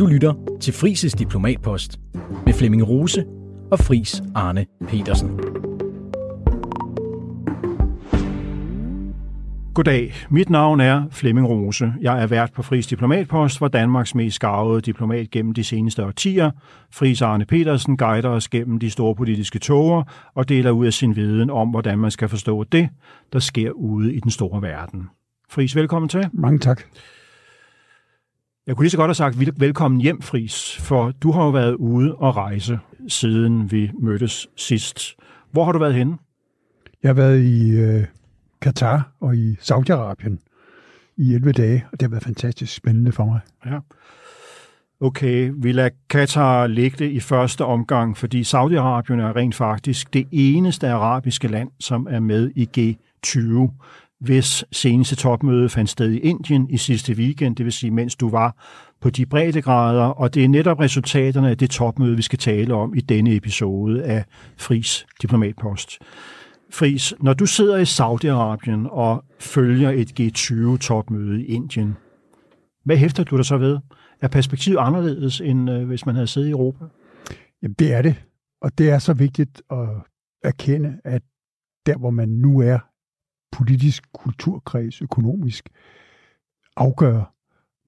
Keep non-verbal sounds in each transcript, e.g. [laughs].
Du lytter til Frises Diplomatpost med Flemming Rose og Fris Arne Petersen. Goddag, mit navn er Flemming Rose. Jeg er vært på Fris Diplomatpost, hvor Danmarks mest skarvede diplomat gennem de seneste årtier. Fris Arne Petersen guider os gennem de store politiske toger og deler ud af sin viden om, hvordan man skal forstå det, der sker ude i den store verden. Fris, velkommen til. Mange tak. Jeg kunne lige så godt have sagt velkommen hjem, Fris, for du har jo været ude og rejse, siden vi mødtes sidst. Hvor har du været henne? Jeg har været i øh, Katar og i Saudi-Arabien i 11 dage, og det har været fantastisk spændende for mig. Ja. Okay, vi lader Katar ligge det i første omgang, fordi Saudi-Arabien er rent faktisk det eneste arabiske land, som er med i G20 hvis seneste topmøde fandt sted i Indien i sidste weekend, det vil sige, mens du var på de breddegrader, og det er netop resultaterne af det topmøde, vi skal tale om i denne episode af Fris Diplomatpost. Fris, når du sidder i Saudi-Arabien og følger et G20-topmøde i Indien, hvad hæfter du dig så ved? Er perspektivet anderledes, end øh, hvis man havde siddet i Europa? Jamen, det er det. Og det er så vigtigt at erkende, at der, hvor man nu er politisk kulturkreds, økonomisk, afgør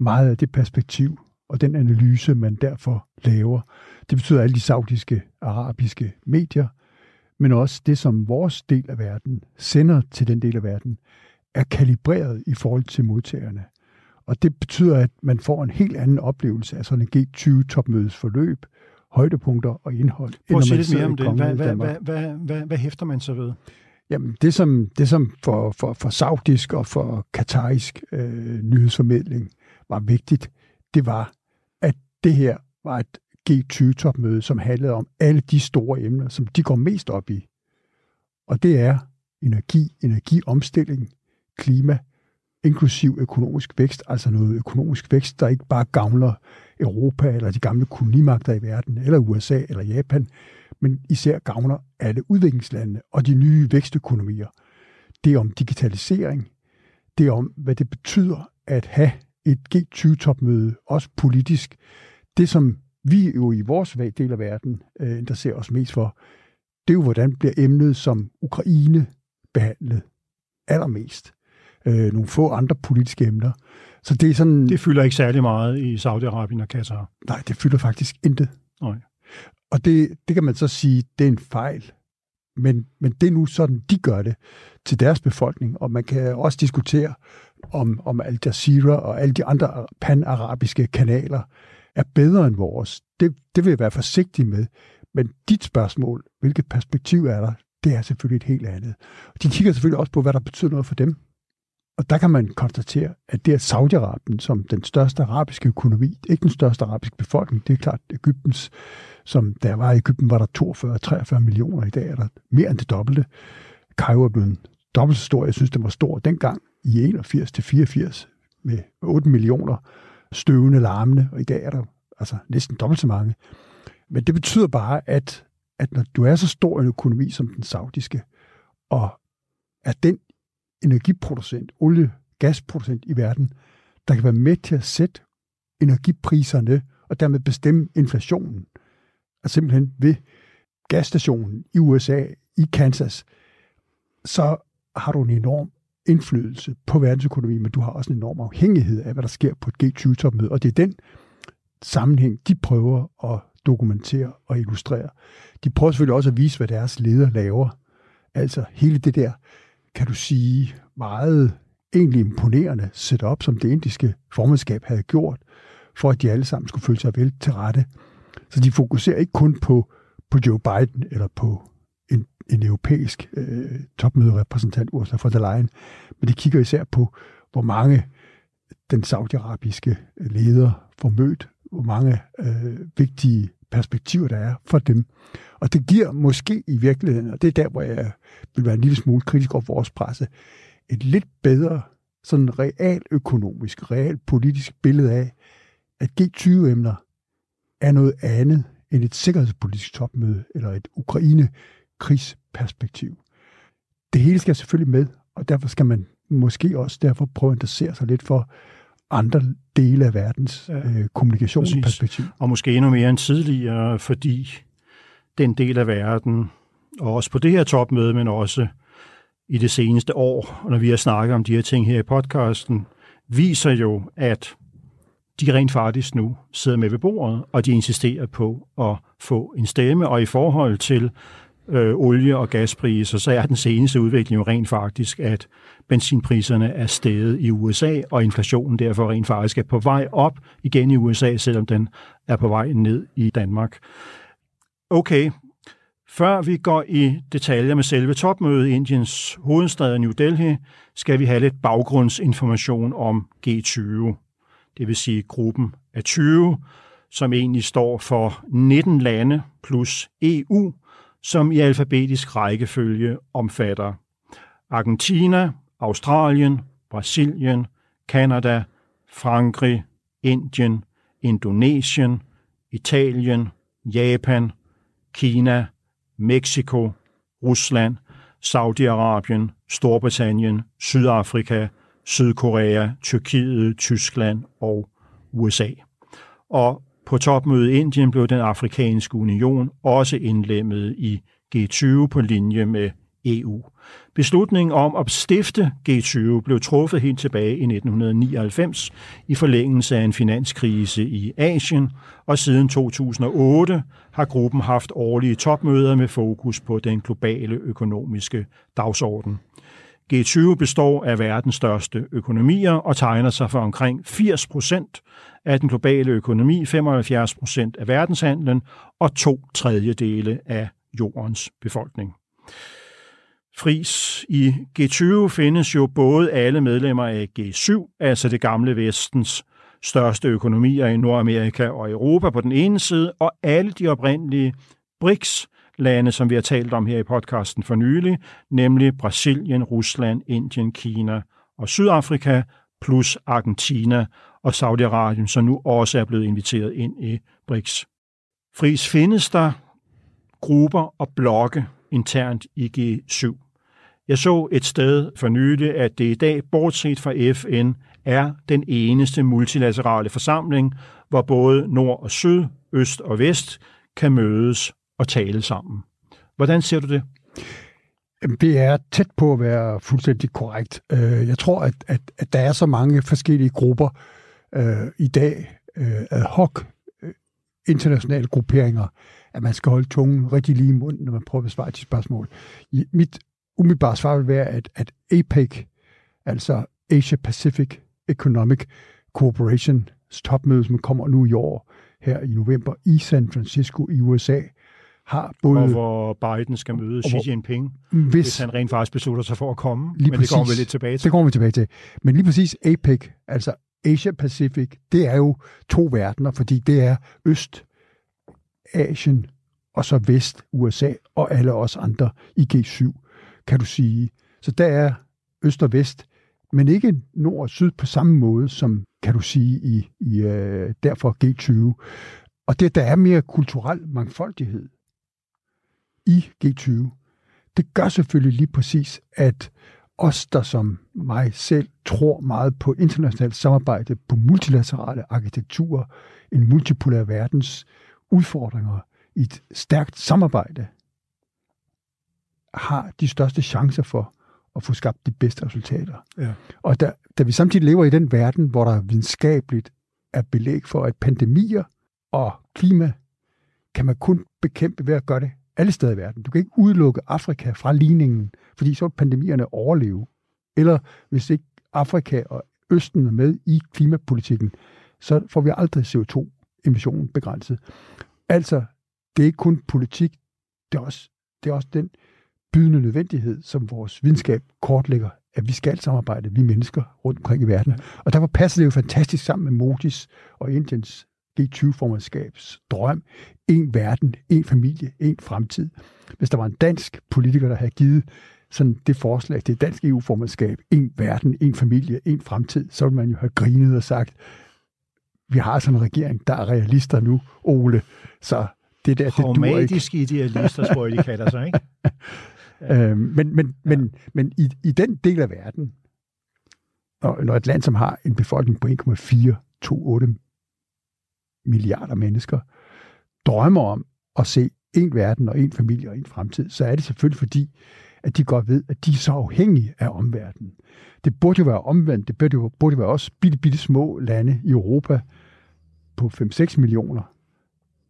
meget af det perspektiv og den analyse, man derfor laver. Det betyder alle de saudiske, arabiske medier, men også det, som vores del af verden sender til den del af verden, er kalibreret i forhold til modtagerne. Og det betyder, at man får en helt anden oplevelse af sådan en G20-topmødes forløb, højdepunkter og indhold. Prøv at sige lidt mere om det. Hvad, hvad, hvad, hvad, hvad, hvad hæfter man så ved? Jamen, det som, det som for, for, for saudisk og for katarisk øh, nyhedsformidling var vigtigt, det var, at det her var et G20-topmøde, som handlede om alle de store emner, som de går mest op i. Og det er energi, energiomstilling, klima, inklusiv økonomisk vækst, altså noget økonomisk vækst, der ikke bare gavner Europa eller de gamle kolonimagter i verden, eller USA eller Japan, men især gavner alle udviklingslandene og de nye vækstøkonomier. Det er om digitalisering, det er om, hvad det betyder at have et G20-topmøde, også politisk. Det, som vi jo i vores del af verden øh, interesserer os mest for, det er jo, hvordan bliver emnet som Ukraine behandlet allermest. Øh, nogle få andre politiske emner. Så det er sådan... Det fylder ikke særlig meget i Saudi-Arabien og Katar. Nej, det fylder faktisk intet. Nej. Og det, det kan man så sige, det er en fejl. Men, men det er nu sådan, de gør det til deres befolkning. Og man kan også diskutere, om, om Al Jazeera og alle de andre pan-arabiske kanaler er bedre end vores. Det, det vil jeg være forsigtig med. Men dit spørgsmål, hvilket perspektiv er der, det er selvfølgelig et helt andet. De kigger selvfølgelig også på, hvad der betyder noget for dem. Og der kan man konstatere, at det er Saudi-Arabien som den største arabiske økonomi, ikke den største arabiske befolkning, det er klart Ægyptens, som der var i Ægypten, var der 42-43 millioner, i dag er der mere end det dobbelte. Cairo er blevet dobbelt så stor, jeg synes, den var stor dengang i 81 til 84 med 8 millioner støvende larmende, og i dag er der altså næsten dobbelt så mange. Men det betyder bare, at, at når du er så stor en økonomi som den saudiske, og er den energiproducent, olie- gasproducent i verden, der kan være med til at sætte energipriserne og dermed bestemme inflationen. Og simpelthen ved gasstationen i USA, i Kansas, så har du en enorm indflydelse på verdensøkonomien, men du har også en enorm afhængighed af, hvad der sker på et G20-topmøde. Og det er den sammenhæng, de prøver at dokumentere og illustrere. De prøver selvfølgelig også at vise, hvad deres leder laver. Altså hele det der kan du sige, meget egentlig imponerende setup, som det indiske formandskab havde gjort, for at de alle sammen skulle føle sig vel til rette. Så de fokuserer ikke kun på, på Joe Biden eller på en, en europæisk øh, topmøderepræsentant, Ursula von der Leyen, men de kigger især på, hvor mange den saudiarabiske leder får mødt, hvor mange øh, vigtige perspektiver, der er for dem. Og det giver måske i virkeligheden, og det er der, hvor jeg vil være en lille smule kritisk over vores presse, et lidt bedre sådan realøkonomisk, realpolitisk billede af, at G20-emner er noget andet end et sikkerhedspolitisk topmøde eller et Ukraine-krigsperspektiv. Det hele skal selvfølgelig med, og derfor skal man måske også derfor prøve at interessere sig lidt for andre dele af verdens ja, øh, kommunikationsperspektiv. Og måske endnu mere end tidligere, fordi den del af verden, og også på det her topmøde, men også i det seneste år, når vi har snakket om de her ting her i podcasten, viser jo, at de rent faktisk nu sidder med ved bordet, og de insisterer på at få en stemme. Og i forhold til øh, olie- og gaspriser, så er den seneste udvikling jo rent faktisk, at benzinpriserne er steget i USA, og inflationen derfor rent faktisk er på vej op igen i USA, selvom den er på vej ned i Danmark. Okay, før vi går i detaljer med selve topmødet i Indiens hovedstad New Delhi, skal vi have lidt baggrundsinformation om G20, det vil sige gruppen af 20, som egentlig står for 19 lande plus EU, som i alfabetisk rækkefølge omfatter Argentina, Australien, Brasilien, Kanada, Frankrig, Indien, Indonesien, Italien, Japan, Kina, Mexico, Rusland, Saudi-Arabien, Storbritannien, Sydafrika, Sydkorea, Tyrkiet, Tyskland og USA. Og på topmødet i Indien blev den afrikanske union også indlemmet i G20 på linje med EU. Beslutningen om at stifte G20 blev truffet helt tilbage i 1999 i forlængelse af en finanskrise i Asien, og siden 2008 har gruppen haft årlige topmøder med fokus på den globale økonomiske dagsorden. G20 består af verdens største økonomier og tegner sig for omkring 80 procent af den globale økonomi, 75 procent af verdenshandlen og to tredjedele af jordens befolkning. Fris i G20 findes jo både alle medlemmer af G7, altså det gamle vestens største økonomier i Nordamerika og Europa på den ene side, og alle de oprindelige BRICS lande, som vi har talt om her i podcasten for nylig, nemlig Brasilien, Rusland, Indien, Kina og Sydafrika, plus Argentina og Saudi-Arabien, som nu også er blevet inviteret ind i BRICS. Fris findes der grupper og blokke internt i G7. Jeg så et sted for nylig, at det i dag, bortset fra FN, er den eneste multilaterale forsamling, hvor både nord og syd, øst og vest kan mødes og tale sammen. Hvordan ser du det? Det er tæt på at være fuldstændig korrekt. Øh, jeg tror, at, at, at der er så mange forskellige grupper øh, i dag, øh, ad hoc øh, internationale grupperinger, at man skal holde tungen rigtig lige i munden, når man prøver at besvare de spørgsmål. Mit umiddelbare svar vil være, at, at APEC, altså Asia Pacific Economic Cooperation, topmøde, som kommer nu i år, her i november i San Francisco i USA, har både... Og hvor Biden skal møde Xi Jinping, hvis, hvis han rent faktisk beslutter sig for at komme. Lige men præcis, det kommer vi lidt tilbage til. Det kommer vi tilbage til. Men lige præcis APEC, altså Asia Pacific, det er jo to verdener, fordi det er Øst, Asien og så Vest, USA og alle os andre i G7, kan du sige. Så der er Øst og Vest, men ikke Nord og Syd på samme måde, som kan du sige i, i uh, derfor G20. Og det, der er mere kulturel mangfoldighed i G20, det gør selvfølgelig lige præcis, at os, der som mig selv tror meget på internationalt samarbejde, på multilaterale arkitekturer, en multipolær verdens udfordringer i et stærkt samarbejde, har de største chancer for at få skabt de bedste resultater. Ja. Og da, da vi samtidig lever i den verden, hvor der videnskabeligt er belæg for, at pandemier og klima kan man kun bekæmpe ved at gøre det alle steder i verden. Du kan ikke udelukke Afrika fra ligningen, fordi så vil pandemierne overleve. Eller hvis ikke Afrika og Østen er med i klimapolitikken, så får vi aldrig CO2-emissionen begrænset. Altså, det er ikke kun politik, det er også, det er også den bydende nødvendighed, som vores videnskab kortlægger, at vi skal samarbejde, vi mennesker rundt omkring i verden. Og derfor passer det jo fantastisk sammen med Modis og Indiens G20-formandskabs drøm. En verden, en familie, en fremtid. Hvis der var en dansk politiker, der havde givet sådan det forslag til et dansk EU-formandskab, en verden, en familie, en fremtid, så ville man jo have grinet og sagt, vi har sådan en regering, der er realister nu, Ole, så det der, det duer ikke. idealister, tror jeg, de kalder sig, ikke? [laughs] øhm, men men, ja. men, men i, i den del af verden, når, når et land, som har en befolkning på 1,428 milliarder mennesker, drømmer om at se en verden og en familie og en fremtid, så er det selvfølgelig fordi, at de godt ved, at de er så afhængige af omverdenen. Det burde jo være omvendt. Det burde jo burde være også bitte, bitte små lande i Europa på 5-6 millioner,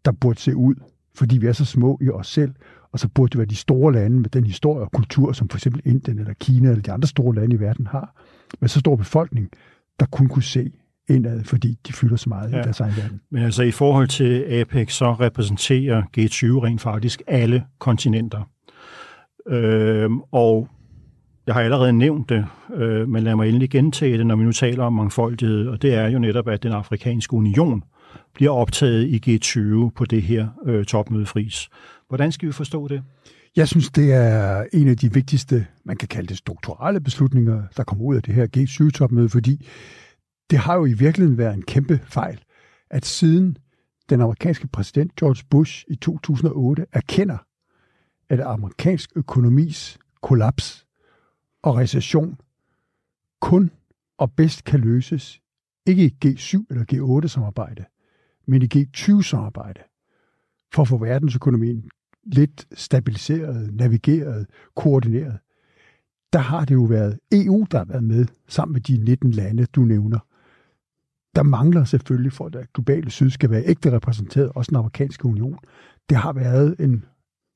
der burde se ud, fordi vi er så små i os selv, og så burde det være de store lande med den historie og kultur, som for eksempel Indien eller Kina eller de andre store lande i verden har, med så stor befolkning, der kun kunne se indad, fordi de fylder så meget ja. i deres egen verden. Men altså i forhold til APEC, så repræsenterer G20 rent faktisk alle kontinenter. Øhm, og jeg har allerede nævnt det, øh, men lad mig endelig gentage det, når vi nu taler om mangfoldighed, og det er jo netop, at den afrikanske union bliver optaget i G20 på det her øh, topmøde fris. Hvordan skal vi forstå det? Jeg synes, det er en af de vigtigste, man kan kalde det strukturelle beslutninger, der kommer ud af det her G20-topmøde, fordi det har jo i virkeligheden været en kæmpe fejl, at siden den amerikanske præsident George Bush i 2008 erkender, at amerikansk økonomis kollaps og recession kun og bedst kan løses ikke i G7 eller G8-samarbejde, men i G20-samarbejde, for at få verdensøkonomien lidt stabiliseret, navigeret, koordineret. Der har det jo været EU, der har været med, sammen med de 19 lande, du nævner. Der mangler selvfølgelig for, at globale syd skal være ægte repræsenteret, også den amerikanske union. Det har været en,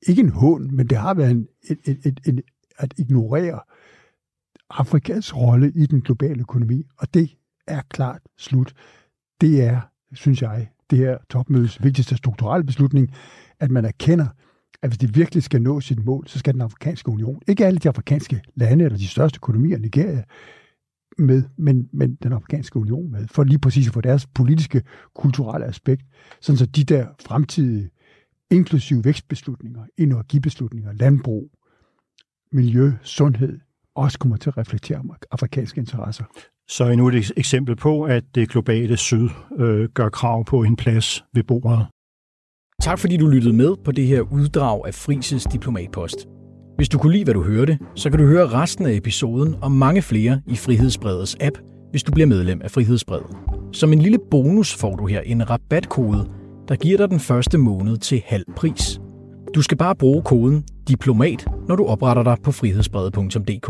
ikke en hån, men det har været en, et, et, et, et, at ignorere Afrikas rolle i den globale økonomi, og det er klart slut. Det er, synes jeg, det her topmødes vigtigste strukturelle beslutning, at man erkender, at hvis det virkelig skal nå sit mål, så skal den afrikanske union, ikke alle de afrikanske lande eller de største økonomier, Nigeria, med, men, men den afrikanske union med, for lige præcis at få deres politiske, kulturelle aspekt, sådan så de der fremtidige, inklusive vækstbeslutninger, energibeslutninger, landbrug, miljø, sundhed, også kommer til at reflektere om afrikanske interesser. Så er nu et eksempel på, at det globale syd øh, gør krav på en plads ved bordet. Tak fordi du lyttede med på det her uddrag af Frises Diplomatpost. Hvis du kunne lide, hvad du hørte, så kan du høre resten af episoden og mange flere i Frihedsbredets app, hvis du bliver medlem af Frihedsbredet. Som en lille bonus får du her en rabatkode, der giver dig den første måned til halv pris. Du skal bare bruge koden DIPLOMAT, når du opretter dig på frihedsbredet.dk.